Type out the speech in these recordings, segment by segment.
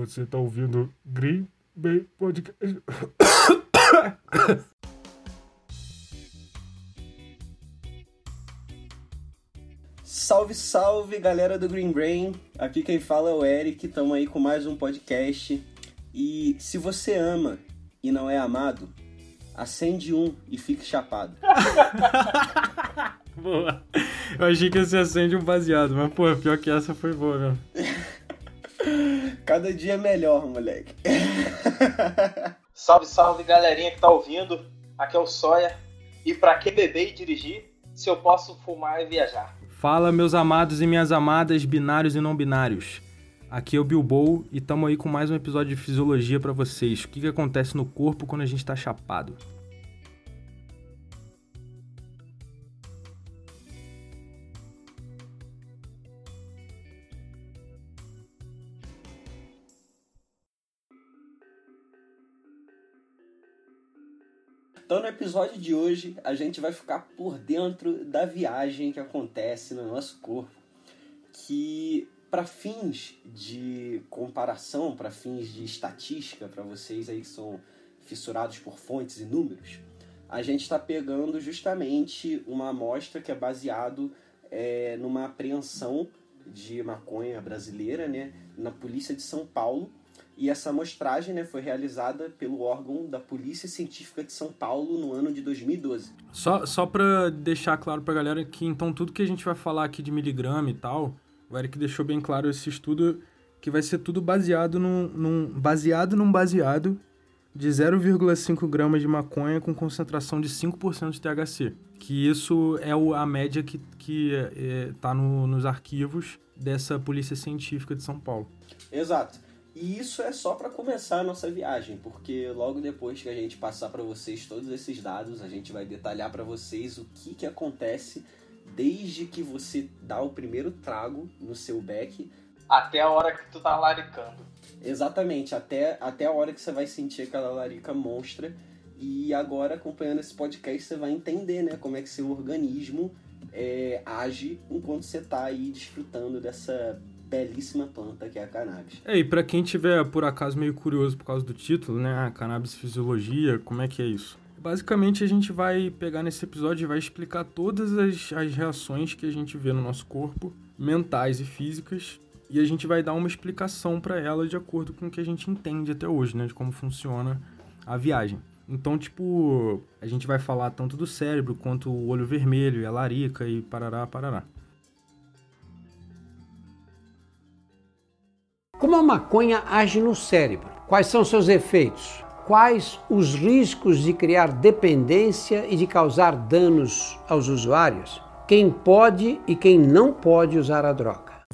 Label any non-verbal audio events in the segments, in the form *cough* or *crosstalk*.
Você tá ouvindo Green Bay Podcast. Salve, salve galera do Green Brain! Aqui quem fala é o Eric, estamos aí com mais um podcast. E se você ama e não é amado, acende um e fique chapado. *laughs* boa. Eu achei que você acende um baseado, mas pô, pior que essa foi boa mesmo. Cada dia melhor, moleque. *laughs* salve, salve galerinha que tá ouvindo. Aqui é o Soia. E pra que beber e dirigir se eu posso fumar e viajar? Fala, meus amados e minhas amadas, binários e não binários. Aqui é o Bilbo e estamos aí com mais um episódio de fisiologia para vocês. O que, que acontece no corpo quando a gente está chapado? Então, no episódio de hoje, a gente vai ficar por dentro da viagem que acontece no nosso corpo, que para fins de comparação, para fins de estatística, para vocês aí que são fissurados por fontes e números, a gente está pegando justamente uma amostra que é baseado é, numa apreensão de maconha brasileira, né, na polícia de São Paulo, e essa amostragem né, foi realizada pelo órgão da Polícia Científica de São Paulo no ano de 2012. Só, só para deixar claro para a galera que então tudo que a gente vai falar aqui de miligrama e tal, o Eric deixou bem claro esse estudo que vai ser tudo baseado num, num baseado num baseado de 0,5 gramas de maconha com concentração de 5% de THC. Que isso é o, a média que, que é, tá no, nos arquivos dessa Polícia Científica de São Paulo. Exato. E isso é só para começar a nossa viagem, porque logo depois que a gente passar para vocês todos esses dados, a gente vai detalhar para vocês o que, que acontece desde que você dá o primeiro trago no seu beck até a hora que tu tá laricando. Exatamente, até, até a hora que você vai sentir aquela larica monstra. E agora, acompanhando esse podcast, você vai entender né, como é que seu organismo é, age enquanto você tá aí desfrutando dessa belíssima planta que é a cannabis. É, e pra quem tiver, por acaso, meio curioso por causa do título, né? A cannabis fisiologia, como é que é isso? Basicamente, a gente vai pegar nesse episódio e vai explicar todas as, as reações que a gente vê no nosso corpo, mentais e físicas, e a gente vai dar uma explicação para ela de acordo com o que a gente entende até hoje, né? De como funciona a viagem. Então, tipo, a gente vai falar tanto do cérebro quanto o olho vermelho a larica e parará, parará. A maconha age no cérebro? Quais são seus efeitos? Quais os riscos de criar dependência e de causar danos aos usuários? Quem pode e quem não pode usar a droga?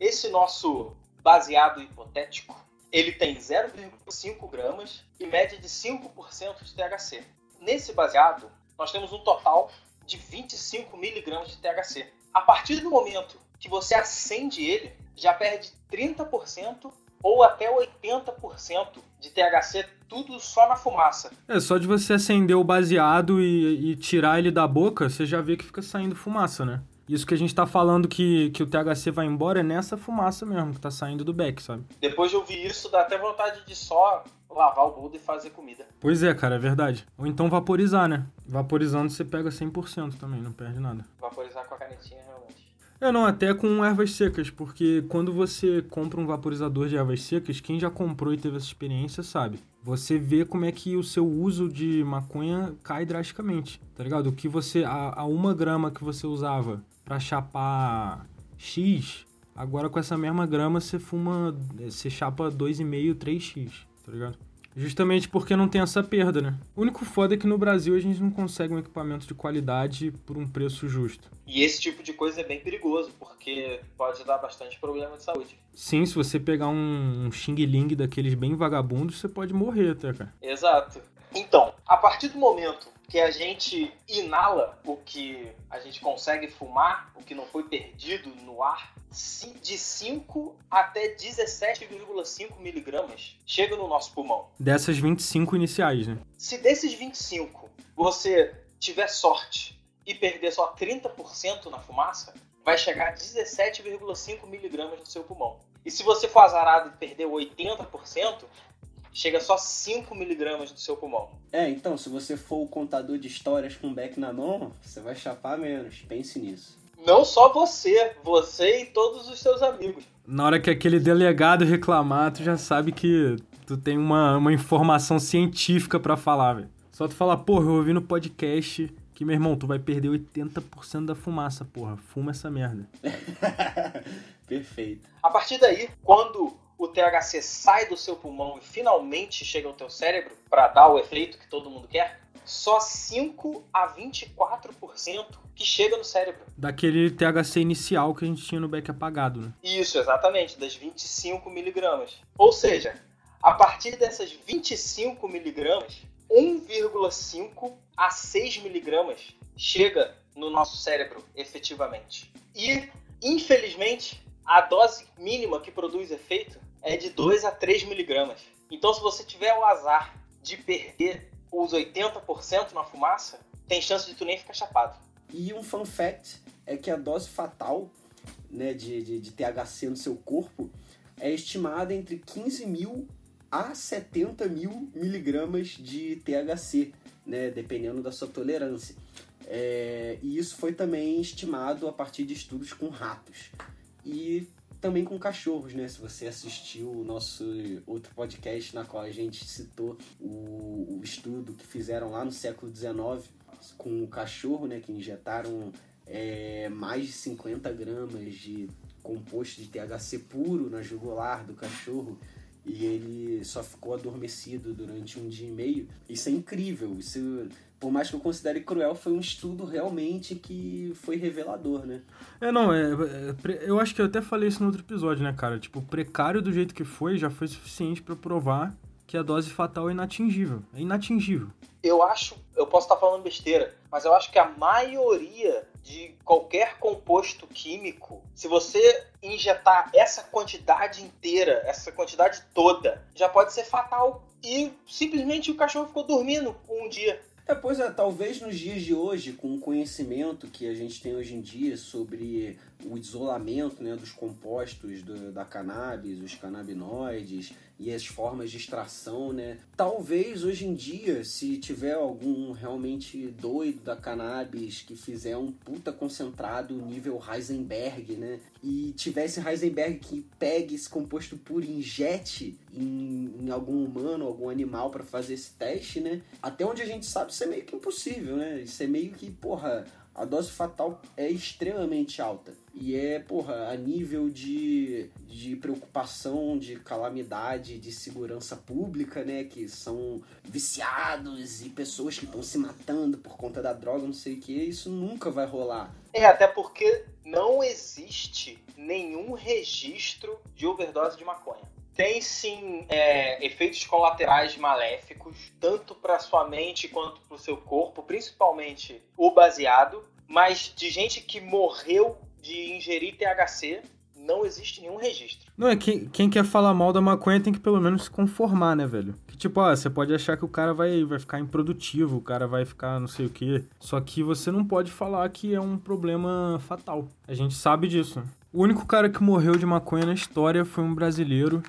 Esse nosso baseado hipotético, ele tem 0,5 gramas e média de 5% de THC. Nesse baseado, nós temos um total de 25 miligramas de THC. A partir do momento que você acende ele, já perde 30% ou até 80% de THC, tudo só na fumaça. É, só de você acender o baseado e, e, tirar ele da boca, você já vê que fica saindo fumaça, né? Isso que a gente tá falando que, que o THC vai embora é nessa fumaça mesmo que tá saindo do beck, sabe? Depois de ouvir isso, dá até vontade de só lavar o boldo e fazer comida. Pois é, cara, é verdade. Ou então vaporizar, né? Vaporizando você pega 100% também, não perde nada. Vaporizar com a canetinha, realmente. É, não, até com ervas secas, porque quando você compra um vaporizador de ervas secas, quem já comprou e teve essa experiência sabe. Você vê como é que o seu uso de maconha cai drasticamente, tá ligado? O que você. A, a uma grama que você usava para chapar X, agora com essa mesma grama você fuma. Você chapa 2,5, 3x, tá ligado? Justamente porque não tem essa perda, né? O único foda é que no Brasil a gente não consegue um equipamento de qualidade por um preço justo. E esse tipo de coisa é bem perigoso, porque pode dar bastante problema de saúde. Sim, se você pegar um, um xing-ling daqueles bem vagabundos, você pode morrer até, cara. Exato. Então, a partir do momento que a gente inala o que a gente consegue fumar, o que não foi perdido no ar, de 5 até 17,5 miligramas chega no nosso pulmão. Dessas 25 iniciais, né? Se desses 25 você tiver sorte e perder só 30% na fumaça, vai chegar a 17,5 miligramas no seu pulmão. E se você for azarado e perder 80%, chega só 5 miligramas no seu pulmão. É, então, se você for o contador de histórias com beck na mão, você vai chapar menos. Pense nisso. Não só você, você e todos os seus amigos. Na hora que aquele delegado reclamar, tu já sabe que tu tem uma, uma informação científica para falar, velho. Só tu falar, porra, eu ouvi no podcast que, meu irmão, tu vai perder 80% da fumaça, porra. Fuma essa merda. *laughs* Perfeito. A partir daí, quando o THC sai do seu pulmão e finalmente chega ao teu cérebro para dar o efeito que todo mundo quer, só 5 a 24% que chega no cérebro. Daquele THC inicial que a gente tinha no beck apagado, né? Isso, exatamente, das 25 miligramas. Ou seja, a partir dessas 25 miligramas, 1,5 a 6 miligramas chega no nosso cérebro efetivamente. E, infelizmente, a dose mínima que produz efeito é de 2 a 3 miligramas. Então, se você tiver o azar de perder os 80% na fumaça, tem chance de tu nem ficar chapado. E um fun fact é que a dose fatal né, de, de, de THC no seu corpo é estimada entre 15 mil a 70 mil miligramas de THC, né, dependendo da sua tolerância. É, e isso foi também estimado a partir de estudos com ratos. E também com cachorros, né? Se você assistiu o nosso outro podcast na qual a gente citou o, o estudo que fizeram lá no século XIX com o cachorro, né? Que injetaram é, mais de 50 gramas de composto de THC puro na jugular do cachorro e ele só ficou adormecido durante um dia e meio. Isso é incrível. Isso, por mais que eu considere cruel, foi um estudo realmente que foi revelador, né? É, não, é, é, eu acho que eu até falei isso no outro episódio, né, cara? Tipo, precário do jeito que foi já foi suficiente para provar que a dose fatal é inatingível. É inatingível. Eu acho, eu posso estar falando besteira, mas eu acho que a maioria de qualquer composto químico, se você injetar essa quantidade inteira, essa quantidade toda, já pode ser fatal. E simplesmente o cachorro ficou dormindo um dia. É, pois é, talvez nos dias de hoje, com o conhecimento que a gente tem hoje em dia sobre o isolamento né, dos compostos do, da cannabis, os canabinoides e as formas de extração, né? Talvez hoje em dia, se tiver algum realmente doido da cannabis que fizer um puta concentrado nível Heisenberg, né? E tivesse Heisenberg que pegue esse composto puro e injete em, em algum humano, algum animal para fazer esse teste, né? Até onde a gente sabe, isso é meio que impossível, né? Isso é meio que, porra, a dose fatal é extremamente alta. E é, porra, a nível de, de preocupação, de calamidade, de segurança pública, né? Que são viciados e pessoas que estão se matando por conta da droga, não sei o que, isso nunca vai rolar. É, até porque não existe nenhum registro de overdose de maconha tem sim é, efeitos colaterais maléficos, tanto para sua mente quanto para o seu corpo, principalmente o baseado, mas de gente que morreu de ingerir THC, não existe nenhum registro. Não, é quem, quem quer falar mal da maconha tem que pelo menos se conformar, né, velho? Que tipo, ó, você pode achar que o cara vai, vai ficar improdutivo, o cara vai ficar não sei o quê. Só que você não pode falar que é um problema fatal. A gente sabe disso. O único cara que morreu de maconha na história foi um brasileiro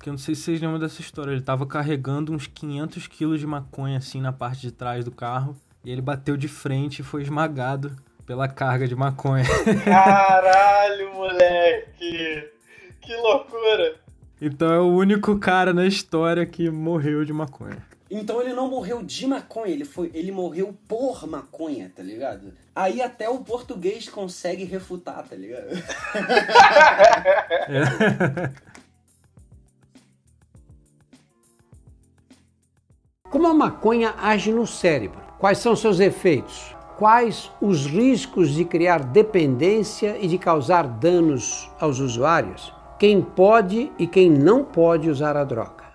que eu não sei se vocês lembram dessa história. Ele tava carregando uns 500 quilos de maconha assim na parte de trás do carro. E ele bateu de frente e foi esmagado pela carga de maconha. *laughs* Caralho, moleque! Que loucura! Então é o único cara na história que morreu de maconha. Então ele não morreu de maconha, ele, foi, ele morreu por maconha, tá ligado? Aí até o português consegue refutar, tá ligado? é. *laughs* Como a maconha age no cérebro? Quais são seus efeitos? Quais os riscos de criar dependência e de causar danos aos usuários? Quem pode e quem não pode usar a droga?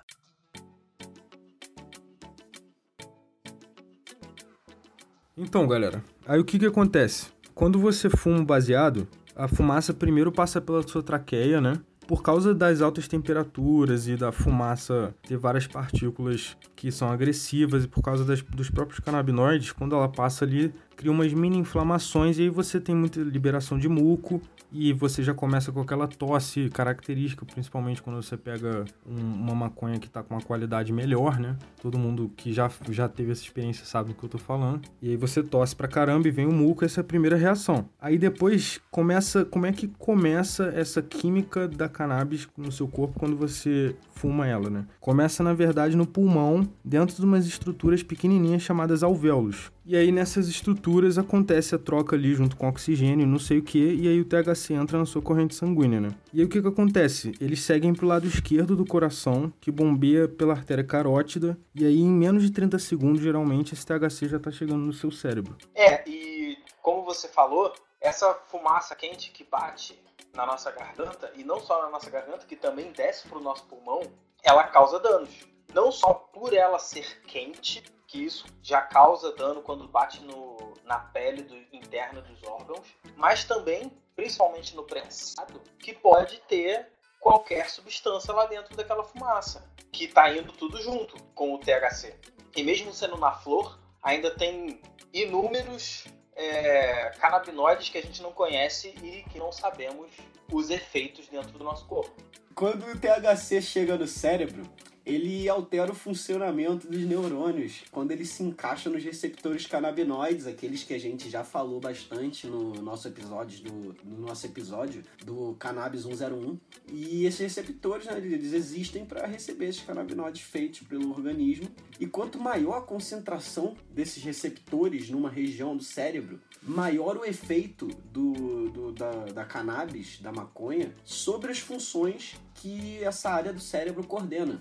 Então, galera, aí o que, que acontece? Quando você fuma baseado, a fumaça primeiro passa pela sua traqueia, né? por causa das altas temperaturas e da fumaça ter várias partículas que são agressivas e por causa das, dos próprios canabinoides, quando ela passa ali, cria umas mini inflamações e aí você tem muita liberação de muco e você já começa com aquela tosse característica, principalmente quando você pega um, uma maconha que está com uma qualidade melhor, né? Todo mundo que já, já teve essa experiência sabe do que eu tô falando. E aí você tosse pra caramba e vem o muco, essa é a primeira reação. Aí depois começa, como é que começa essa química da cannabis no seu corpo quando você fuma ela, né? Começa na verdade no pulmão, dentro de umas estruturas pequenininhas chamadas alvéolos. E aí nessas estruturas acontece a troca ali junto com oxigênio, não sei o que, e aí o THC entra na sua corrente sanguínea, né? E aí o que que acontece? Eles seguem pro lado esquerdo do coração, que bombeia pela artéria carótida, e aí em menos de 30 segundos, geralmente, esse THC já tá chegando no seu cérebro. É, e como você falou, essa fumaça quente que bate na nossa garganta, e não só na nossa garganta, que também desce pro nosso pulmão, ela causa danos. Não só por ela ser quente, que isso já causa dano quando bate no, na pele do, interna dos órgãos, mas também, principalmente no prensado, que pode ter qualquer substância lá dentro daquela fumaça, que está indo tudo junto com o THC. E mesmo sendo na flor, ainda tem inúmeros é, canabinoides que a gente não conhece e que não sabemos os efeitos dentro do nosso corpo. Quando o THC chega no cérebro, ele altera o funcionamento dos neurônios quando ele se encaixa nos receptores canabinoides, aqueles que a gente já falou bastante no nosso episódio do, no nosso episódio do Cannabis 101. E esses receptores, né, eles existem para receber esses canabinoides feitos pelo organismo. E quanto maior a concentração desses receptores numa região do cérebro, maior o efeito do, do da, da cannabis, da maconha, sobre as funções que essa área do cérebro coordena.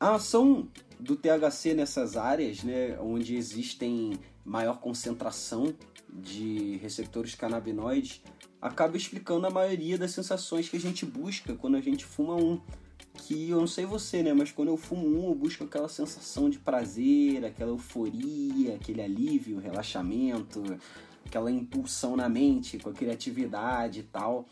A ação do THC nessas áreas, né, onde existem maior concentração de receptores canabinoides, acaba explicando a maioria das sensações que a gente busca quando a gente fuma um. Que eu não sei você, né, mas quando eu fumo um, eu busco aquela sensação de prazer, aquela euforia, aquele alívio, relaxamento, aquela impulsão na mente, com a criatividade e tal.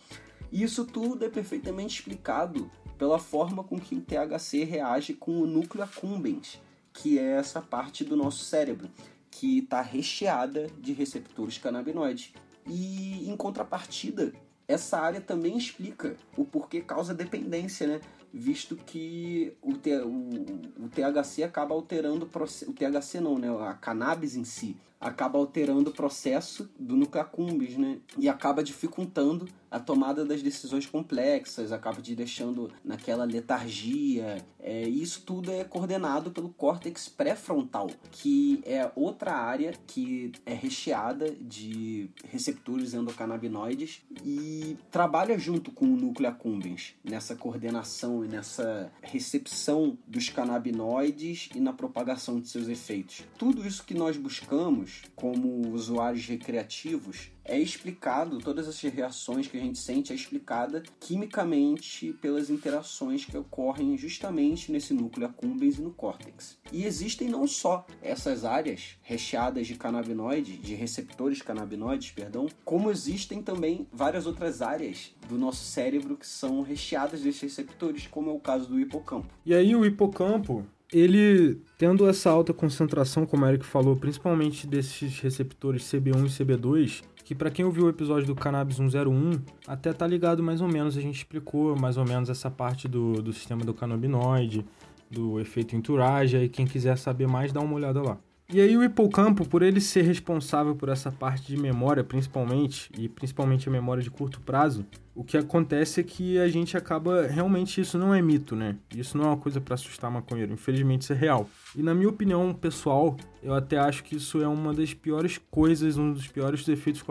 E isso tudo é perfeitamente explicado pela forma com que o THC reage com o núcleo accumbens, que é essa parte do nosso cérebro, que está recheada de receptores canabinoides. E em contrapartida, essa área também explica o porquê causa dependência, né? Visto que o, o, o THC acaba alterando o THC não, né? A cannabis em si acaba alterando o processo do núcleo accumbens, né? E acaba dificultando a tomada das decisões complexas, acaba te deixando naquela letargia. É, isso tudo é coordenado pelo córtex pré-frontal, que é outra área que é recheada de receptores endocannabinoides e trabalha junto com o núcleo accumbens nessa coordenação e nessa recepção dos canabinoides e na propagação de seus efeitos. Tudo isso que nós buscamos como usuários recreativos é explicado, todas essas reações que a gente sente é explicada quimicamente pelas interações que ocorrem justamente nesse núcleo accumbens e no córtex. E existem não só essas áreas recheadas de canabinoides, de receptores canabinoides, perdão, como existem também várias outras áreas do nosso cérebro que são recheadas desses receptores, como é o caso do hipocampo. E aí o hipocampo, ele tendo essa alta concentração, como o Eric falou, principalmente desses receptores CB1 e CB2, que para quem ouviu o episódio do Cannabis 101, até tá ligado mais ou menos, a gente explicou mais ou menos essa parte do, do sistema do canabinoide, do efeito entourage, aí quem quiser saber mais, dá uma olhada lá. E aí o hipocampo, por ele ser responsável por essa parte de memória, principalmente, e principalmente a memória de curto prazo, o que acontece é que a gente acaba realmente isso não é mito, né? Isso não é uma coisa para assustar maconheiro, infelizmente isso é real. E na minha opinião pessoal, eu até acho que isso é uma das piores coisas, um dos piores efeitos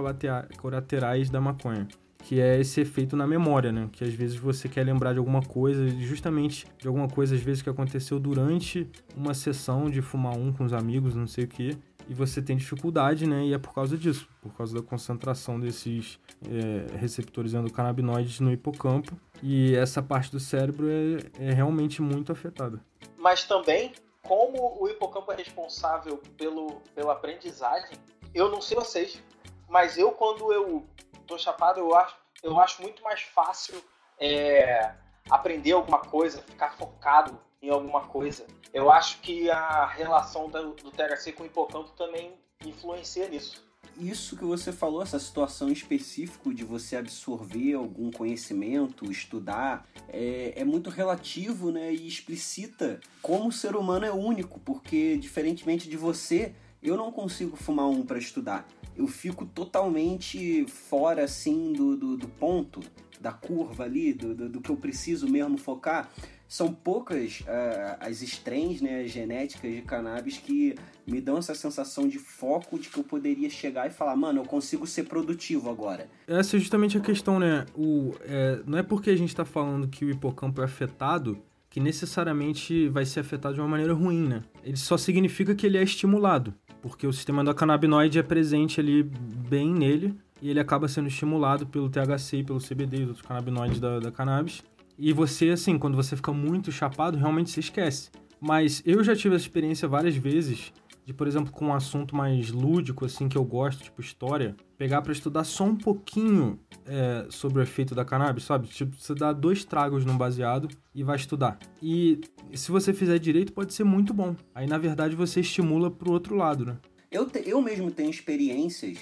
colaterais da maconha que é esse efeito na memória, né? Que às vezes você quer lembrar de alguma coisa, justamente de alguma coisa às vezes que aconteceu durante uma sessão de fumar um com os amigos, não sei o que, e você tem dificuldade, né? E é por causa disso, por causa da concentração desses é, receptores endocannabinoides no hipocampo, e essa parte do cérebro é, é realmente muito afetada. Mas também, como o hipocampo é responsável pelo, pela aprendizagem, eu não sei vocês, mas eu quando eu tô chapado, eu acho, eu acho muito mais fácil é, aprender alguma coisa, ficar focado em alguma coisa. Eu acho que a relação do, do THC com o hipocampo também influencia nisso. isso que você falou, essa situação específica de você absorver algum conhecimento, estudar, é, é muito relativo né, e explicita como o ser humano é único, porque diferentemente de você, eu não consigo fumar um para estudar. Eu fico totalmente fora assim do, do, do ponto, da curva ali, do, do, do, que eu preciso mesmo focar são poucas uh, as strains, né, as genéticas de cannabis que me dão essa sensação de foco de que eu poderia chegar e falar, mano, eu consigo ser produtivo agora. Essa é justamente a questão, né? O, é, não é porque a gente está falando que o hipocampo é afetado que necessariamente vai ser afetado de uma maneira ruim, né? Ele só significa que ele é estimulado, porque o sistema endocannabinoide é presente ali bem nele e ele acaba sendo estimulado pelo THC e pelo CBD e outros canabinoides da, da cannabis. E você, assim, quando você fica muito chapado, realmente se esquece. Mas eu já tive essa experiência várias vezes de, por exemplo, com um assunto mais lúdico, assim, que eu gosto, tipo história, pegar para estudar só um pouquinho é, sobre o efeito da cannabis, sabe? Tipo, você dá dois tragos num baseado e vai estudar. E se você fizer direito, pode ser muito bom. Aí, na verdade, você estimula pro outro lado, né? Eu, te, eu mesmo tenho experiências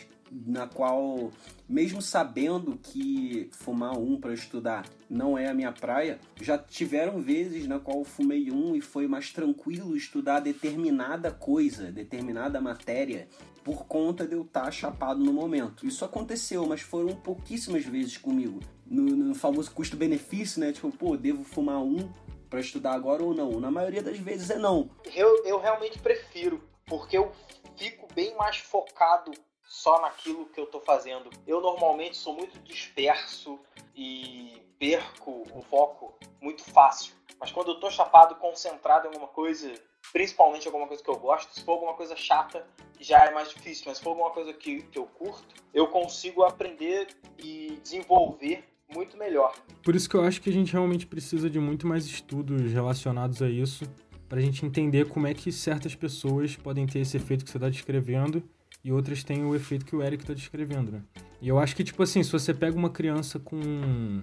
na qual, mesmo sabendo que fumar um para estudar não é a minha praia, já tiveram vezes na qual fumei um e foi mais tranquilo estudar determinada coisa, determinada matéria, por conta de eu estar tá chapado no momento. Isso aconteceu, mas foram pouquíssimas vezes comigo. No, no famoso custo-benefício, né? Tipo, pô, devo fumar um para estudar agora ou não? Na maioria das vezes é não. Eu, eu realmente prefiro, porque eu fico bem mais focado só naquilo que eu estou fazendo. Eu normalmente sou muito disperso e perco o foco muito fácil. Mas quando eu estou chapado, concentrado em alguma coisa, principalmente alguma coisa que eu gosto, se for alguma coisa chata, já é mais difícil. Mas se for alguma coisa que, que eu curto, eu consigo aprender e desenvolver muito melhor. Por isso que eu acho que a gente realmente precisa de muito mais estudos relacionados a isso, para a gente entender como é que certas pessoas podem ter esse efeito que você está descrevendo e outras têm o efeito que o Eric está descrevendo, né? E eu acho que, tipo assim, se você pega uma criança com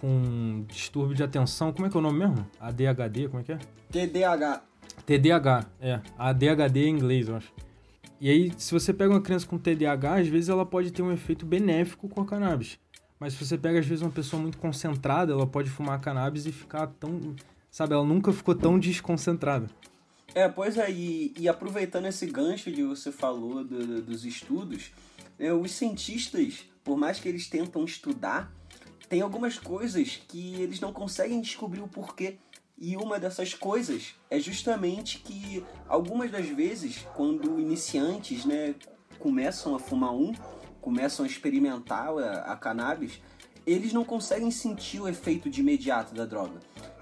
com distúrbio de atenção, como é que é o nome mesmo? ADHD, como é que é? TDAH. TDAH, é. ADHD em inglês, eu acho. E aí, se você pega uma criança com TDAH, às vezes ela pode ter um efeito benéfico com a cannabis. Mas se você pega, às vezes, uma pessoa muito concentrada, ela pode fumar cannabis e ficar tão. Sabe, ela nunca ficou tão desconcentrada. É, pois é, e, aproveitando esse gancho de você falou do, dos estudos, né, os cientistas, por mais que eles tentam estudar, tem algumas coisas que eles não conseguem descobrir o porquê. E uma dessas coisas é justamente que algumas das vezes, quando iniciantes né, começam a fumar um, começam a experimentar a, a cannabis, eles não conseguem sentir o efeito de imediato da droga.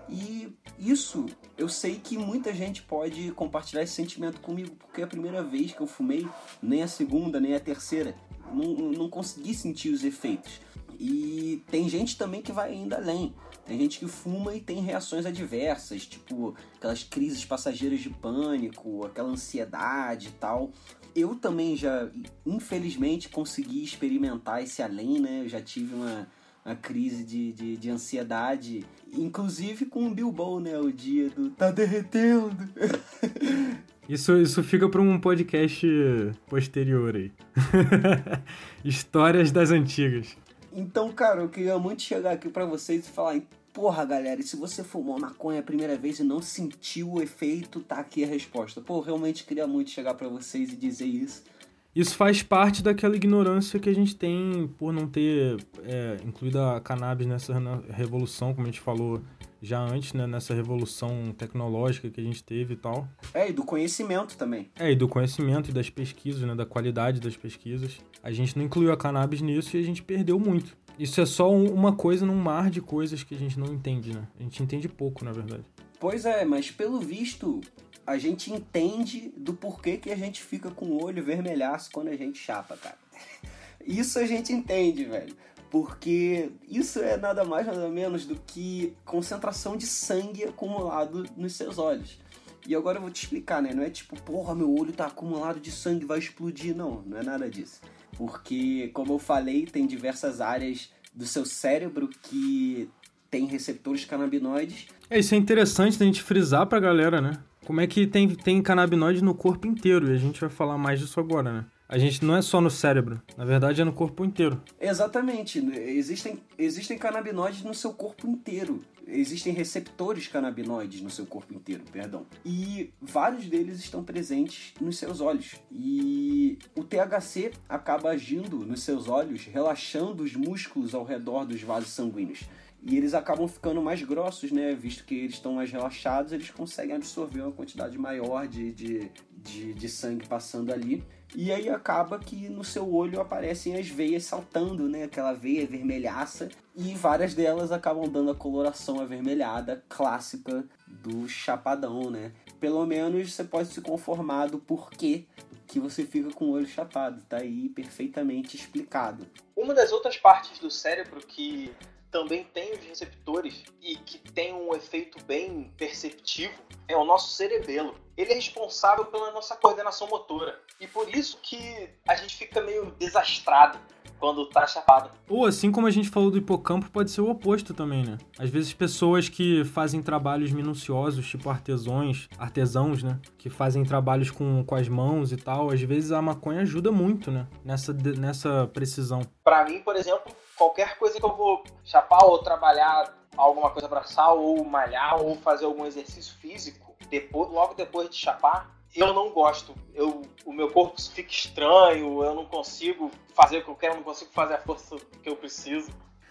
E isso eu sei que muita gente pode compartilhar esse sentimento comigo, porque é a primeira vez que eu fumei, nem a segunda, nem a terceira. Não, não consegui sentir os efeitos. E tem gente também que vai ainda além. Tem gente que fuma e tem reações adversas, tipo aquelas crises passageiras de pânico, aquela ansiedade e tal. Eu também já, infelizmente, consegui experimentar esse além, né? Eu já tive uma, uma crise de, de, de ansiedade Inclusive com o Bilbo, né? O dia do tá derretendo. *laughs* Isso, isso fica para um podcast posterior aí. *laughs* Histórias das antigas. Então, cara, eu queria muito chegar aqui para vocês e falar, porra, galera, e se você fumou maconha a primeira vez e não sentiu o efeito, tá aqui a resposta. Pô, eu realmente queria muito chegar para vocês e dizer isso. Isso faz parte daquela ignorância que a gente tem por não ter é, incluído a cannabis nessa revolução, como a gente falou já antes, né? Nessa revolução tecnológica que a gente teve e tal. É, e do conhecimento também. É, e do conhecimento e das pesquisas, né? Da qualidade das pesquisas. A gente não incluiu a cannabis nisso e a gente perdeu muito. Isso é só um, uma coisa num mar de coisas que a gente não entende, né? A gente entende pouco, na verdade. Pois é, mas pelo visto, a gente entende do porquê que a gente fica com o olho vermelhaço quando a gente chapa, cara. *laughs* Isso a gente entende, velho. Porque isso é nada mais nada menos do que concentração de sangue acumulado nos seus olhos. E agora eu vou te explicar, né? Não é tipo, porra, meu olho tá acumulado de sangue, vai explodir. Não, não é nada disso. Porque, como eu falei, tem diversas áreas do seu cérebro que tem receptores canabinoides. É, isso é interessante da gente frisar pra galera, né? Como é que tem, tem canabinoide no corpo inteiro? E a gente vai falar mais disso agora, né? A gente não é só no cérebro, na verdade é no corpo inteiro. Exatamente. Existem, existem canabinoides no seu corpo inteiro. Existem receptores canabinoides no seu corpo inteiro, perdão. E vários deles estão presentes nos seus olhos. E o THC acaba agindo nos seus olhos, relaxando os músculos ao redor dos vasos sanguíneos. E eles acabam ficando mais grossos, né? Visto que eles estão mais relaxados, eles conseguem absorver uma quantidade maior de, de, de, de sangue passando ali. E aí acaba que no seu olho aparecem as veias saltando, né? Aquela veia vermelhaça. E várias delas acabam dando a coloração avermelhada clássica do chapadão, né? Pelo menos você pode se conformar do porquê que você fica com o olho chapado. Tá aí perfeitamente explicado. Uma das outras partes do cérebro que também tem os receptores e que tem um efeito bem perceptivo é o nosso cerebelo. Ele é responsável pela nossa coordenação motora. E por isso que a gente fica meio desastrado quando tá chapado. Ou assim como a gente falou do hipocampo, pode ser o oposto também, né? Às vezes pessoas que fazem trabalhos minuciosos, tipo artesãos, artesãos, né? Que fazem trabalhos com, com as mãos e tal, às vezes a maconha ajuda muito, né? Nessa, nessa precisão. Para mim, por exemplo, qualquer coisa que eu vou chapar ou trabalhar alguma coisa braçal ou malhar ou fazer algum exercício físico, depois, logo depois de chapar, eu não gosto. Eu, o meu corpo fica estranho, eu não consigo fazer o que eu quero, eu não consigo fazer a força que eu preciso.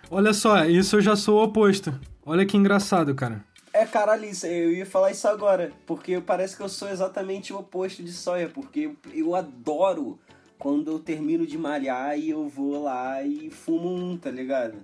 Olha só, isso eu já sou o oposto. Olha que engraçado, cara. É, caralho, eu ia falar isso agora, porque parece que eu sou exatamente o oposto de Sawyer, porque eu adoro quando eu termino de malhar e eu vou lá e fumo um, tá ligado?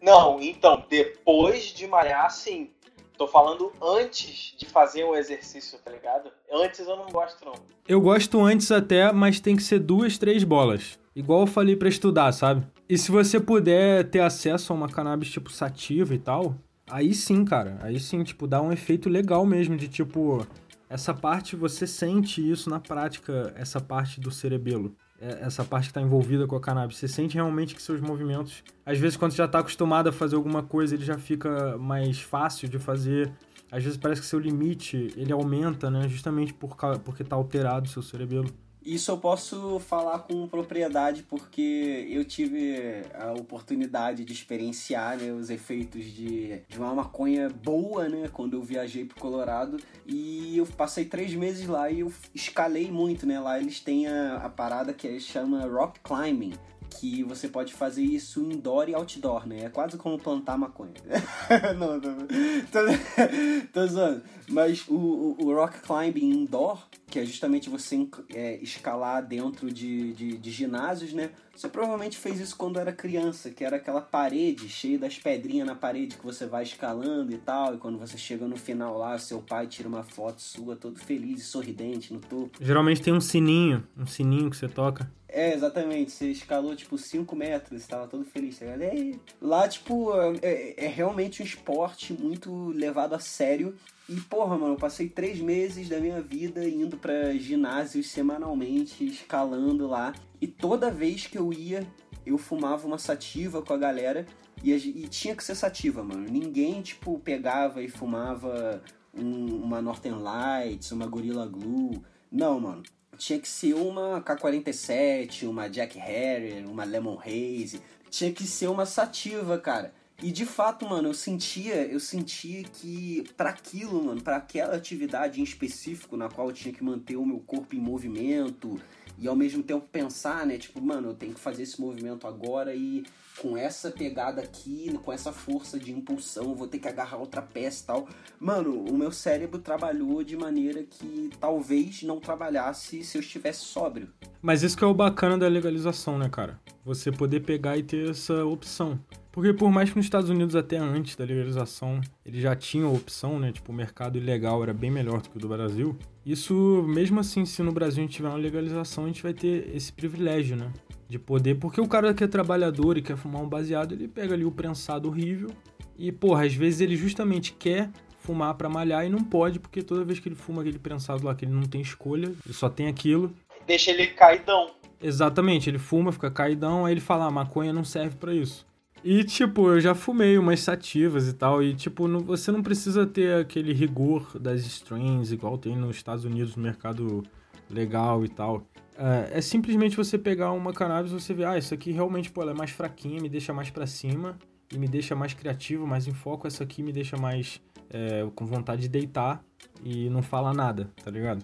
Não, então, depois de malhar, sim. Tô falando antes de fazer o exercício, tá ligado? Antes eu não gosto, não. Eu gosto antes até, mas tem que ser duas, três bolas. Igual eu falei para estudar, sabe? E se você puder ter acesso a uma cannabis tipo sativa e tal, aí sim, cara. Aí sim, tipo, dá um efeito legal mesmo de tipo. Essa parte você sente isso na prática, essa parte do cerebelo. É, essa parte que está envolvida com a cannabis. Você sente realmente que seus movimentos, às vezes quando você já está acostumado a fazer alguma coisa, ele já fica mais fácil de fazer. Às vezes parece que seu limite ele aumenta, né? Justamente por, porque está alterado o seu cerebelo. Isso eu posso falar com propriedade porque eu tive a oportunidade de experienciar né, os efeitos de, de uma maconha boa, né? Quando eu viajei pro Colorado e eu passei três meses lá e eu escalei muito, né? Lá eles têm a, a parada que chama rock climbing, que você pode fazer isso indoor e outdoor, né? É quase como plantar maconha. *laughs* não, não, tô, tô zoando. Mas o, o, o, rock climbing indoor, que é justamente você é, escalar dentro de, de, de, ginásios, né? Você provavelmente fez isso quando era criança, que era aquela parede cheia das pedrinhas na parede que você vai escalando e tal. E quando você chega no final lá, seu pai tira uma foto sua todo feliz e sorridente no topo. Geralmente tem um sininho, um sininho que você toca. É, exatamente. Você escalou, tipo, 5 metros, estava todo feliz, tá ligado? E lá, tipo, é, é, realmente um esporte muito levado a sério. E, porra, mano, eu passei três meses da minha vida indo para ginásios semanalmente, escalando lá. E toda vez que eu ia, eu fumava uma sativa com a galera. E, e tinha que ser sativa, mano. Ninguém, tipo, pegava e fumava um, uma Northern Lights, uma Gorilla Glue. Não, mano tinha que ser uma K-47, uma Jack Harrier, uma Lemon Haze. Tinha que ser uma sativa, cara. E de fato, mano, eu sentia, eu sentia que para aquilo, mano, para aquela atividade em específico na qual eu tinha que manter o meu corpo em movimento e ao mesmo tempo pensar, né, tipo, mano, eu tenho que fazer esse movimento agora e com essa pegada aqui, com essa força de impulsão, vou ter que agarrar outra peça e tal. Mano, o meu cérebro trabalhou de maneira que talvez não trabalhasse se eu estivesse sóbrio. Mas isso que é o bacana da legalização, né, cara? Você poder pegar e ter essa opção. Porque por mais que nos Estados Unidos, até antes da legalização, ele já tinha a opção, né? Tipo, o mercado ilegal era bem melhor do que o do Brasil. Isso, mesmo assim, se no Brasil a gente tiver uma legalização, a gente vai ter esse privilégio, né? de poder, porque o cara que é trabalhador e quer fumar um baseado, ele pega ali o prensado horrível e, porra, às vezes ele justamente quer fumar para malhar e não pode, porque toda vez que ele fuma aquele prensado lá, que ele não tem escolha, ele só tem aquilo. Deixa ele caidão. Exatamente, ele fuma, fica caidão, aí ele fala, ah, maconha não serve para isso. E, tipo, eu já fumei umas sativas e tal, e, tipo, não, você não precisa ter aquele rigor das strains, igual tem nos Estados Unidos, no mercado legal e tal. É, é simplesmente você pegar uma cannabis e você ver, ah, isso aqui realmente, pô, ela é mais fraquinha, me deixa mais para cima, e me deixa mais criativo, mais em foco, essa aqui me deixa mais é, com vontade de deitar e não falar nada, tá ligado?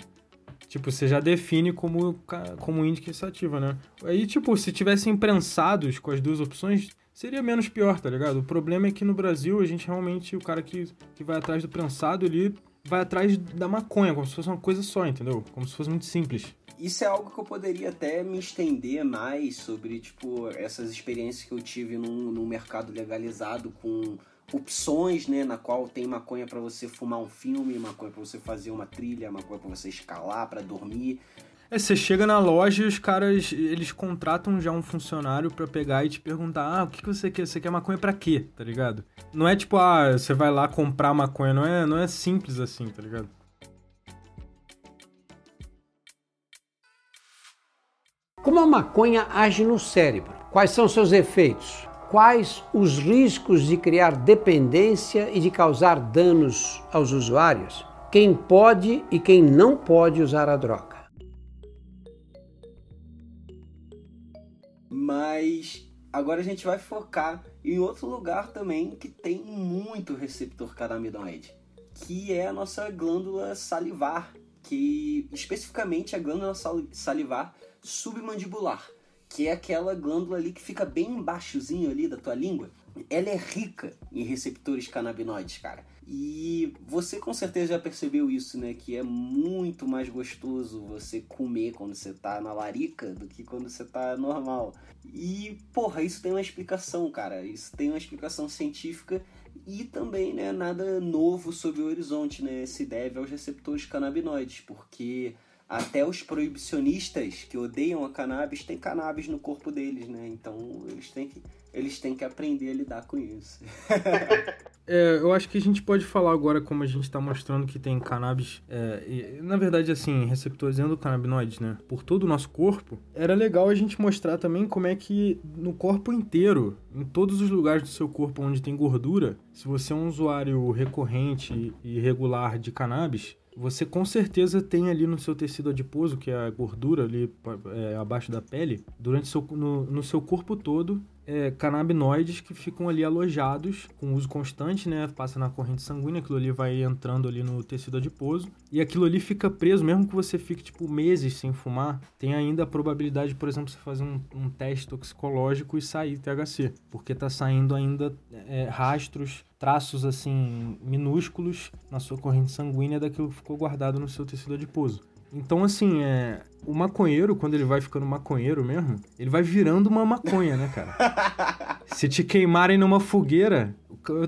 Tipo, você já define como, como índice sativa, né? Aí, tipo, se tivessem prensados com as duas opções, seria menos pior, tá ligado? O problema é que no Brasil, a gente realmente, o cara que, que vai atrás do prensado, ele vai atrás da maconha, como se fosse uma coisa só, entendeu? Como se fosse muito simples. Isso é algo que eu poderia até me estender mais sobre, tipo, essas experiências que eu tive num, num mercado legalizado com opções, né, na qual tem maconha para você fumar um filme, maconha para você fazer uma trilha, maconha para você escalar, para dormir. É, você chega na loja e os caras, eles contratam já um funcionário para pegar e te perguntar: "Ah, o que você quer? Você quer maconha para quê?", tá ligado? Não é tipo, ah, você vai lá comprar maconha, não é, não é simples assim, tá ligado? Como a maconha age no cérebro? Quais são seus efeitos? quais os riscos de criar dependência e de causar danos aos usuários, quem pode e quem não pode usar a droga. Mas agora a gente vai focar em outro lugar também que tem muito receptor canabinoide, que é a nossa glândula salivar, que especificamente a glândula salivar submandibular que é aquela glândula ali que fica bem embaixozinho ali da tua língua. Ela é rica em receptores canabinoides, cara. E você com certeza já percebeu isso, né? Que é muito mais gostoso você comer quando você tá na larica do que quando você tá normal. E, porra, isso tem uma explicação, cara. Isso tem uma explicação científica e também, né, nada novo sobre o horizonte, né? Se deve aos receptores canabinoides, porque até os proibicionistas que odeiam a cannabis têm cannabis no corpo deles, né? Então eles têm que, eles têm que aprender a lidar com isso. *laughs* é, eu acho que a gente pode falar agora como a gente está mostrando que tem cannabis, é, e, na verdade, assim, receptores endocannabinoides, né? Por todo o nosso corpo. Era legal a gente mostrar também como é que no corpo inteiro, em todos os lugares do seu corpo onde tem gordura, se você é um usuário recorrente e regular de cannabis, você com certeza tem ali no seu tecido adiposo, que é a gordura ali é, abaixo da pele, durante seu, no, no seu corpo todo, é, canabinoides que ficam ali alojados com uso constante, né? Passa na corrente sanguínea, aquilo ali vai entrando ali no tecido adiposo e aquilo ali fica preso, mesmo que você fique tipo meses sem fumar, tem ainda a probabilidade, por exemplo, você fazer um, um teste toxicológico e sair THC, porque tá saindo ainda é, rastros, traços assim minúsculos na sua corrente sanguínea daquilo que ficou guardado no seu tecido adiposo. Então, assim, é, o maconheiro, quando ele vai ficando maconheiro mesmo, ele vai virando uma maconha, né, cara? *laughs* Se te queimarem numa fogueira,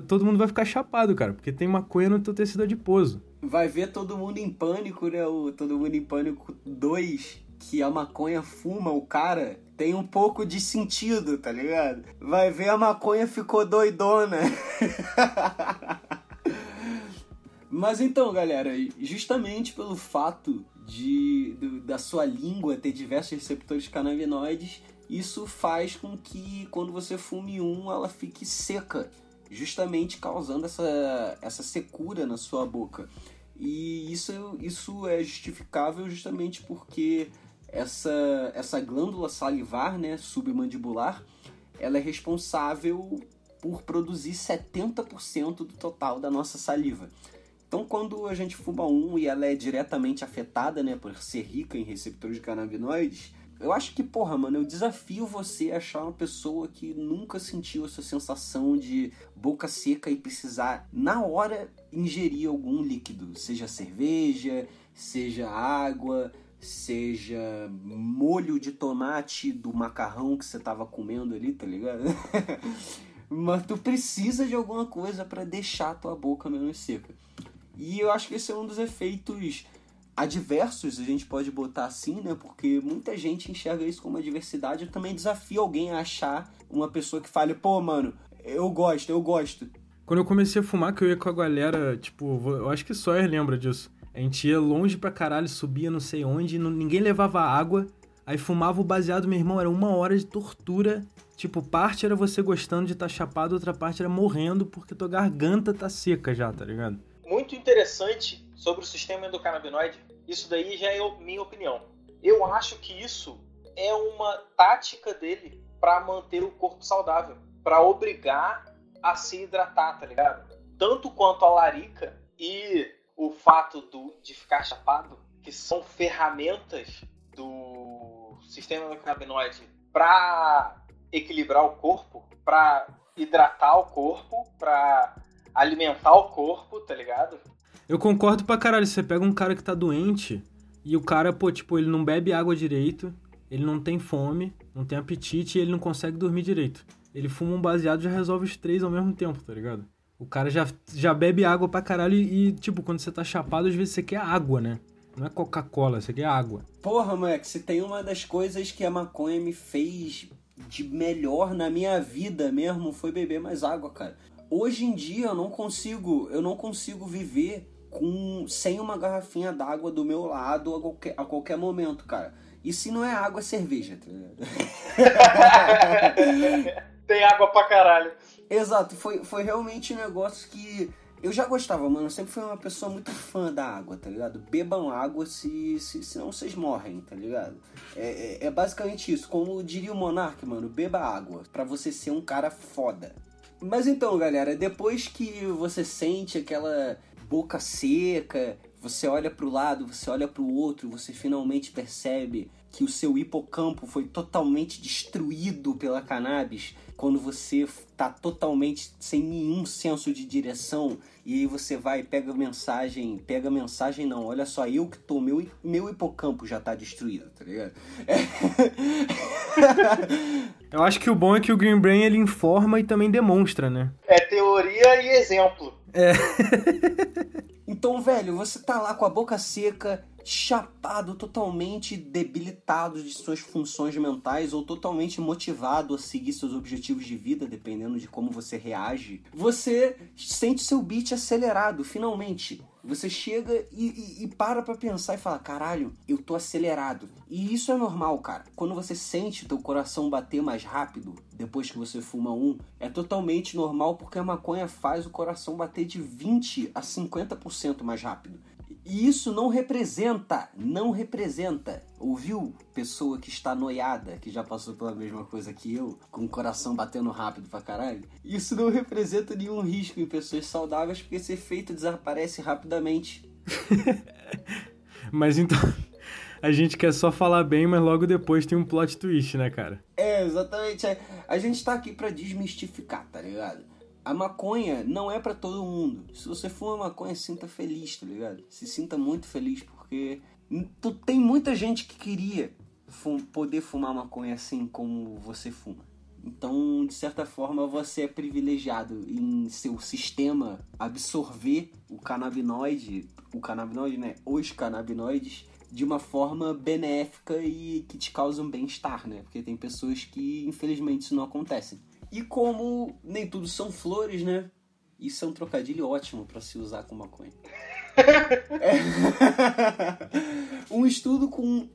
todo mundo vai ficar chapado, cara, porque tem maconha no teu tecido adiposo. Vai ver todo mundo em pânico, né? O Todo Mundo em Pânico 2, que a maconha fuma o cara, tem um pouco de sentido, tá ligado? Vai ver a maconha ficou doidona. *laughs* Mas então, galera, justamente pelo fato de, de, da sua língua ter diversos receptores canabinoides, isso faz com que quando você fume um, ela fique seca, justamente causando essa, essa secura na sua boca. E isso, isso é justificável justamente porque essa, essa glândula salivar, né, submandibular, ela é responsável por produzir 70% do total da nossa saliva. Então, quando a gente fuma um e ela é diretamente afetada, né, por ser rica em receptores de canabinoides, eu acho que, porra, mano, eu desafio você a achar uma pessoa que nunca sentiu essa sensação de boca seca e precisar, na hora, ingerir algum líquido, seja cerveja, seja água, seja molho de tomate do macarrão que você tava comendo ali, tá ligado? *laughs* Mas tu precisa de alguma coisa para deixar a tua boca menos seca. E eu acho que esse é um dos efeitos adversos, a gente pode botar assim, né? Porque muita gente enxerga isso como uma diversidade. Eu também desafio alguém a achar uma pessoa que fale, pô, mano, eu gosto, eu gosto. Quando eu comecei a fumar, que eu ia com a galera, tipo, eu acho que só lembra disso. A gente ia longe pra caralho, subia não sei onde, não, ninguém levava água, Aí fumava o baseado, meu irmão, era uma hora de tortura. Tipo, parte era você gostando de estar tá chapado, outra parte era morrendo porque tua garganta tá seca já, tá ligado? Muito interessante sobre o sistema endocannabinoide. Isso daí já é minha opinião. Eu acho que isso é uma tática dele para manter o corpo saudável, para obrigar a se hidratar, tá ligado? Tanto quanto a larica e o fato do, de ficar chapado, que são ferramentas do sistema endocannabinoide para equilibrar o corpo, para hidratar o corpo, para alimentar o corpo, tá ligado? Eu concordo pra caralho. Você pega um cara que tá doente e o cara, pô, tipo, ele não bebe água direito, ele não tem fome, não tem apetite e ele não consegue dormir direito. Ele fuma um baseado e já resolve os três ao mesmo tempo, tá ligado? O cara já, já bebe água pra caralho e, tipo, quando você tá chapado, às vezes você quer água, né? Não é Coca-Cola, você quer água. Porra, moleque, se tem uma das coisas que a maconha me fez de melhor na minha vida mesmo foi beber mais água, cara. Hoje em dia eu não consigo, eu não consigo viver com sem uma garrafinha d'água do meu lado a qualquer, a qualquer momento, cara. E se não é água, é cerveja, tá ligado? *laughs* Tem água pra caralho. Exato, foi, foi realmente um negócio que eu já gostava, mano. Eu sempre fui uma pessoa muito fã da água, tá ligado? Bebam água, se, se, senão vocês morrem, tá ligado? É, é, é basicamente isso. Como diria o Monark, mano, beba água para você ser um cara foda. Mas então, galera, depois que você sente aquela boca seca, você olha para o lado, você olha para o outro, você finalmente percebe que o seu hipocampo foi totalmente destruído pela cannabis, quando você tá totalmente sem nenhum senso de direção e aí você vai pega mensagem, pega mensagem não, olha só, eu que tô, meu, meu hipocampo já tá destruído, tá ligado? É. *laughs* eu acho que o bom é que o Green Brain ele informa e também demonstra, né? É teoria e exemplo. É. *laughs* então, velho, você tá lá com a boca seca, chapado, totalmente debilitado de suas funções mentais ou totalmente motivado a seguir seus objetivos de vida, dependendo de como você reage. Você sente seu beat acelerado, finalmente. Você chega e, e, e para pra pensar e fala: caralho, eu tô acelerado. E isso é normal, cara. Quando você sente teu coração bater mais rápido depois que você fuma um, é totalmente normal porque a maconha faz o coração bater de 20 a 50% mais rápido. E isso não representa, não representa. Ouviu? Pessoa que está noiada, que já passou pela mesma coisa que eu, com o coração batendo rápido pra caralho. Isso não representa nenhum risco em pessoas saudáveis, porque esse efeito desaparece rapidamente. *laughs* mas então. A gente quer só falar bem, mas logo depois tem um plot twist, né, cara? É, exatamente. A gente tá aqui para desmistificar, tá ligado? A maconha não é para todo mundo. Se você fuma maconha, sinta feliz, tá ligado? Se sinta muito feliz, porque tu, tem muita gente que queria fum, poder fumar maconha assim como você fuma. Então, de certa forma, você é privilegiado em seu sistema absorver o canabinoide, o canabinoide, né? Os canabinoides de uma forma benéfica e que te causam bem-estar, né? Porque tem pessoas que, infelizmente, isso não acontece. E como nem tudo são flores, né? Isso é um trocadilho ótimo para se usar com maconha. é. *laughs* um estudo com,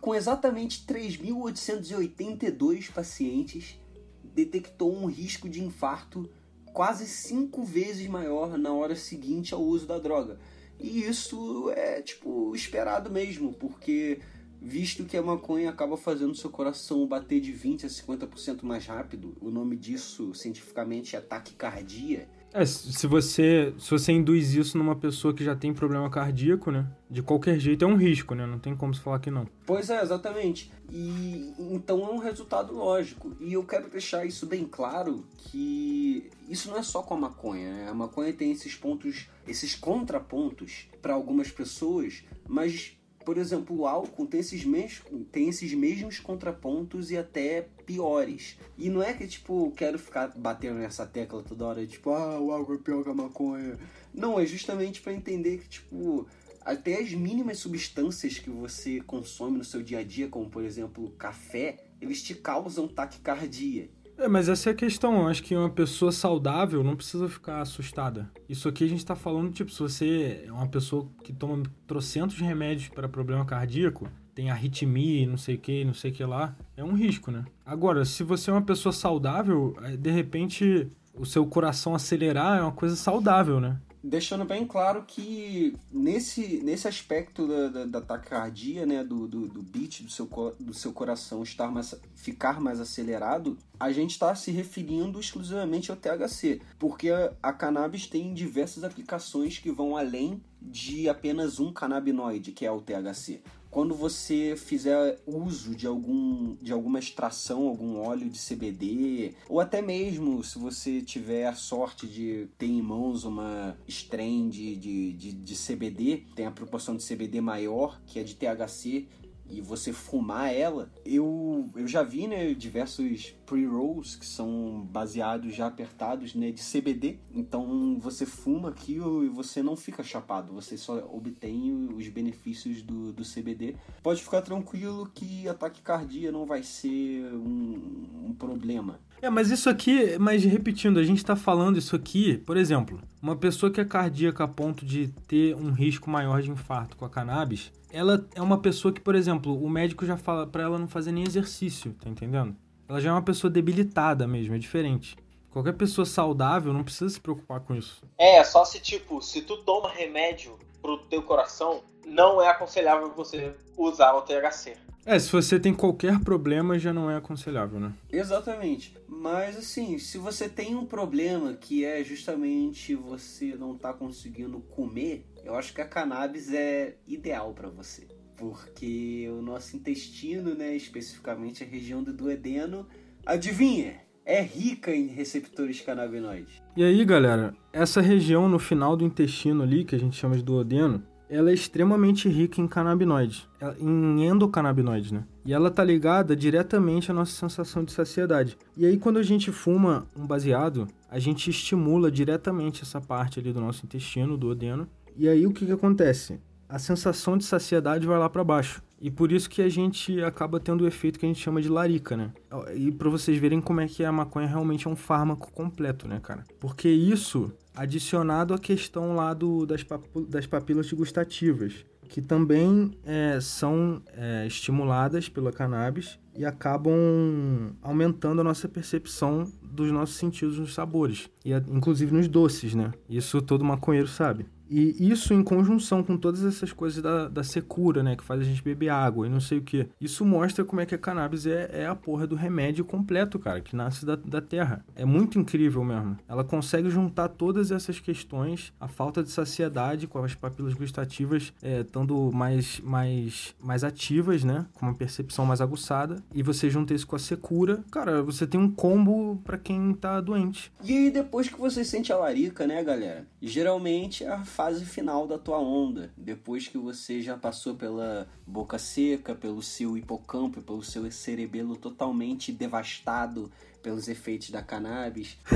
com exatamente 3.882 pacientes detectou um risco de infarto quase cinco vezes maior na hora seguinte ao uso da droga. E isso é, tipo, esperado mesmo, porque visto que a maconha acaba fazendo seu coração bater de 20 a 50% mais rápido. O nome disso cientificamente é taquicardia. É, se você, se você induz isso numa pessoa que já tem problema cardíaco, né? De qualquer jeito é um risco, né? Não tem como se falar que não. Pois é, exatamente. E então é um resultado lógico. E eu quero deixar isso bem claro que isso não é só com a maconha, né? A maconha tem esses pontos, esses contrapontos para algumas pessoas, mas por exemplo, o álcool tem esses, mesmos, tem esses mesmos contrapontos e até piores. E não é que, tipo, quero ficar batendo nessa tecla toda hora, tipo, ah, o álcool é pior que a maconha. Não, é justamente para entender que, tipo, até as mínimas substâncias que você consome no seu dia a dia, como por exemplo café, eles te causam taquicardia. É, mas essa é a questão. Eu acho que uma pessoa saudável não precisa ficar assustada. Isso aqui a gente tá falando, tipo, se você é uma pessoa que toma trocentos remédios para problema cardíaco, tem arritmia, não sei o que, não sei o que lá, é um risco, né? Agora, se você é uma pessoa saudável, de repente o seu coração acelerar é uma coisa saudável, né? Deixando bem claro que nesse, nesse aspecto da, da, da taquicardia, né, do, do, do beat do seu, do seu coração estar mais, ficar mais acelerado, a gente está se referindo exclusivamente ao THC, porque a, a cannabis tem diversas aplicações que vão além de apenas um canabinoide, que é o THC quando você fizer uso de algum de alguma extração, algum óleo de CBD, ou até mesmo se você tiver sorte de ter em mãos uma strain de, de, de, de CBD, tem a proporção de CBD maior, que é de THC, e você fumar ela, eu, eu já vi né, diversos pre-rolls que são baseados já apertados né, de CBD. Então você fuma aquilo e você não fica chapado, você só obtém os benefícios do, do CBD. Pode ficar tranquilo que ataque cardíaco não vai ser um, um problema. É, mas isso aqui, mas repetindo, a gente está falando isso aqui, por exemplo, uma pessoa que é cardíaca a ponto de ter um risco maior de infarto com a cannabis, ela é uma pessoa que, por exemplo, o médico já fala para ela não fazer nem exercício, tá entendendo? Ela já é uma pessoa debilitada mesmo, é diferente. Qualquer pessoa saudável não precisa se preocupar com isso. É, só se tipo, se tu toma remédio pro teu coração, não é aconselhável você usar o THC. É, se você tem qualquer problema, já não é aconselhável, né? Exatamente. Mas assim, se você tem um problema que é justamente você não tá conseguindo comer, eu acho que a cannabis é ideal para você. Porque o nosso intestino, né, especificamente a região do duodeno, adivinha? É rica em receptores canabinoides. E aí, galera, essa região no final do intestino ali, que a gente chama de duodeno, ela é extremamente rica em canabinoides, em endocannabinoides, né? E ela tá ligada diretamente à nossa sensação de saciedade. E aí quando a gente fuma um baseado, a gente estimula diretamente essa parte ali do nosso intestino, do odeno. E aí o que que acontece? A sensação de saciedade vai lá para baixo. E por isso que a gente acaba tendo o efeito que a gente chama de larica, né? E para vocês verem como é que a maconha realmente é um fármaco completo, né, cara? Porque isso adicionado à questão lá do, das, das papilas gustativas, que também é, são é, estimuladas pela cannabis e acabam aumentando a nossa percepção dos nossos sentidos nos sabores, e inclusive nos doces, né? Isso todo maconheiro sabe. E isso em conjunção com todas essas coisas da, da secura, né? Que faz a gente beber água e não sei o que. Isso mostra como é que a cannabis é, é a porra do remédio completo, cara, que nasce da, da terra. É muito incrível mesmo. Ela consegue juntar todas essas questões, a falta de saciedade com as papilas gustativas é, estando mais, mais, mais ativas, né? Com uma percepção mais aguçada. E você junta isso com a secura, cara, você tem um combo para quem tá doente. E aí, depois que você sente a larica, né, galera? Geralmente a fase final da tua onda, depois que você já passou pela boca seca, pelo seu hipocampo, pelo seu cerebelo totalmente devastado pelos efeitos da cannabis. *laughs*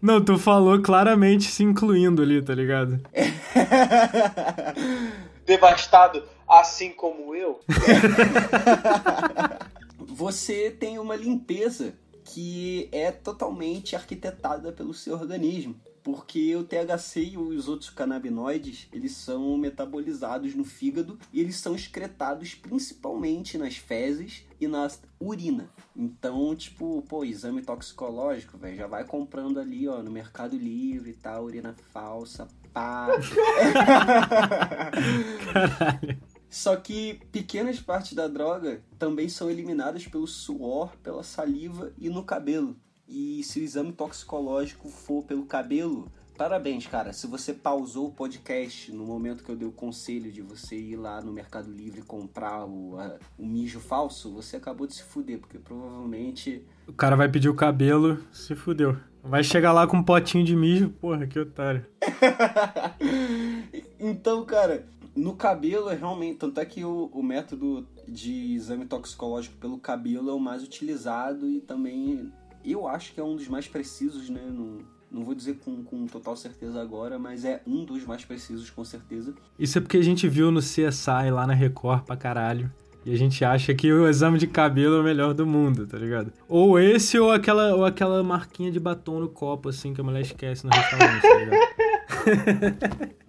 Não, tu falou claramente se incluindo ali, tá ligado? *laughs* Devastado assim como eu. Você tem uma limpeza que é totalmente arquitetada pelo seu organismo, porque o THC e os outros canabinoides, eles são metabolizados no fígado e eles são excretados principalmente nas fezes e na urina. Então, tipo, pô, exame toxicológico, velho, já vai comprando ali, ó, no Mercado Livre e tá, tal, urina falsa, pá. *laughs* Caralho. Só que pequenas partes da droga também são eliminadas pelo suor, pela saliva e no cabelo. E se o exame toxicológico for pelo cabelo, parabéns, cara. Se você pausou o podcast no momento que eu dei o conselho de você ir lá no Mercado Livre comprar o, a, o mijo falso, você acabou de se fuder, porque provavelmente. O cara vai pedir o cabelo, se fudeu. Vai chegar lá com um potinho de mijo, porra, que otário. *laughs* então, cara, no cabelo é realmente. Tanto é que o, o método de exame toxicológico pelo cabelo é o mais utilizado e também eu acho que é um dos mais precisos, né? No, não vou dizer com, com total certeza agora, mas é um dos mais precisos com certeza. Isso é porque a gente viu no CSI lá na Record pra caralho. E a gente acha que o exame de cabelo é o melhor do mundo, tá ligado? Ou esse ou aquela, ou aquela marquinha de batom no copo, assim, que a mulher esquece no restaurante, tá ligado? *laughs*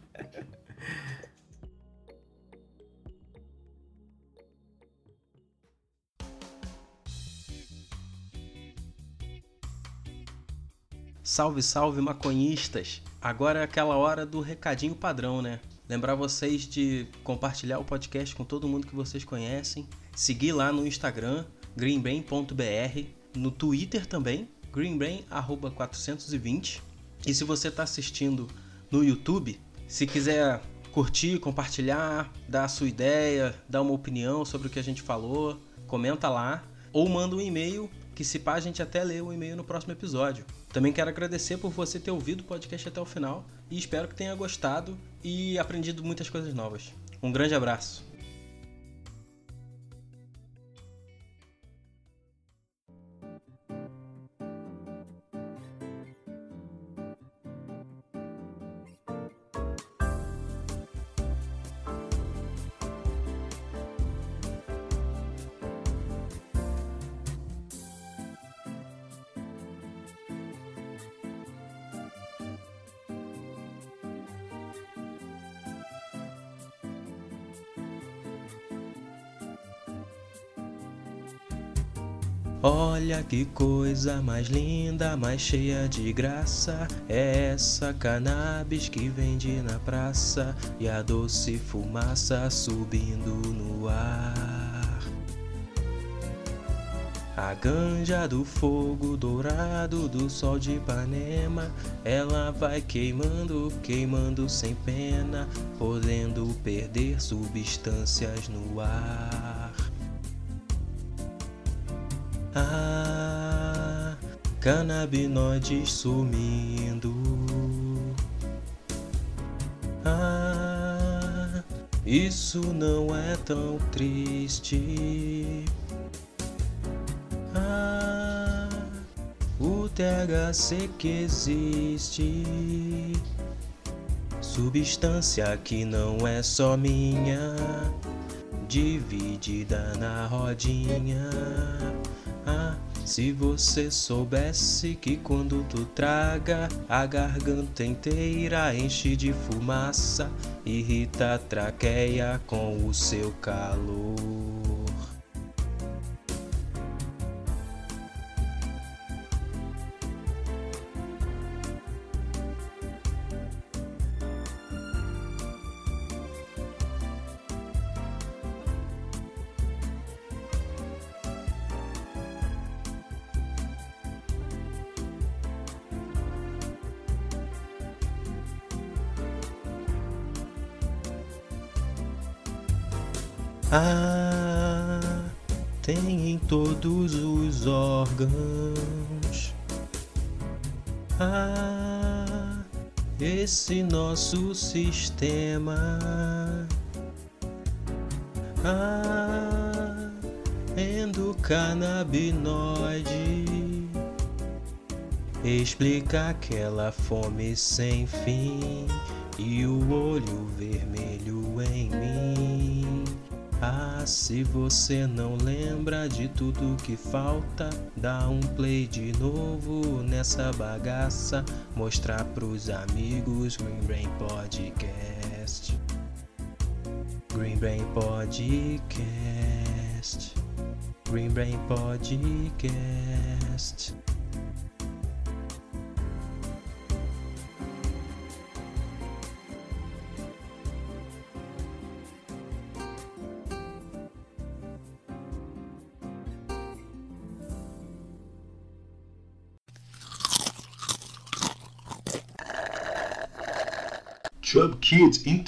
Salve, salve, maconhistas! Agora é aquela hora do recadinho padrão, né? Lembrar vocês de compartilhar o podcast com todo mundo que vocês conhecem, seguir lá no Instagram, greenbrain.br, no Twitter também, greenbrain420. E se você está assistindo no YouTube, se quiser curtir, compartilhar, dar a sua ideia, dar uma opinião sobre o que a gente falou, comenta lá ou manda um e-mail que se pá a gente até lê o e-mail no próximo episódio. Também quero agradecer por você ter ouvido o podcast até o final e espero que tenha gostado e aprendido muitas coisas novas. Um grande abraço. Olha que coisa mais linda, mais cheia de graça. É essa cannabis que vende na praça e a doce fumaça subindo no ar. A ganja do fogo dourado do sol de Ipanema, ela vai queimando, queimando sem pena, podendo perder substâncias no ar. Canabinoides sumindo. Ah, isso não é tão triste. Ah, o THC que existe. Substância que não é só minha, dividida na rodinha. Se você soubesse que quando tu traga a garganta inteira enche de fumaça, irrita a traqueia com o seu calor. Ah, tem em todos os órgãos. Ah, esse nosso sistema. Ah, endocannabinoide. Explica aquela fome sem fim e o olho vermelho em mim. Se você não lembra de tudo que falta, dá um play de novo nessa bagaça. Mostrar pros amigos Green Brain Podcast. Green Brain Podcast. Green Brain Podcast.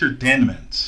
Entertainment.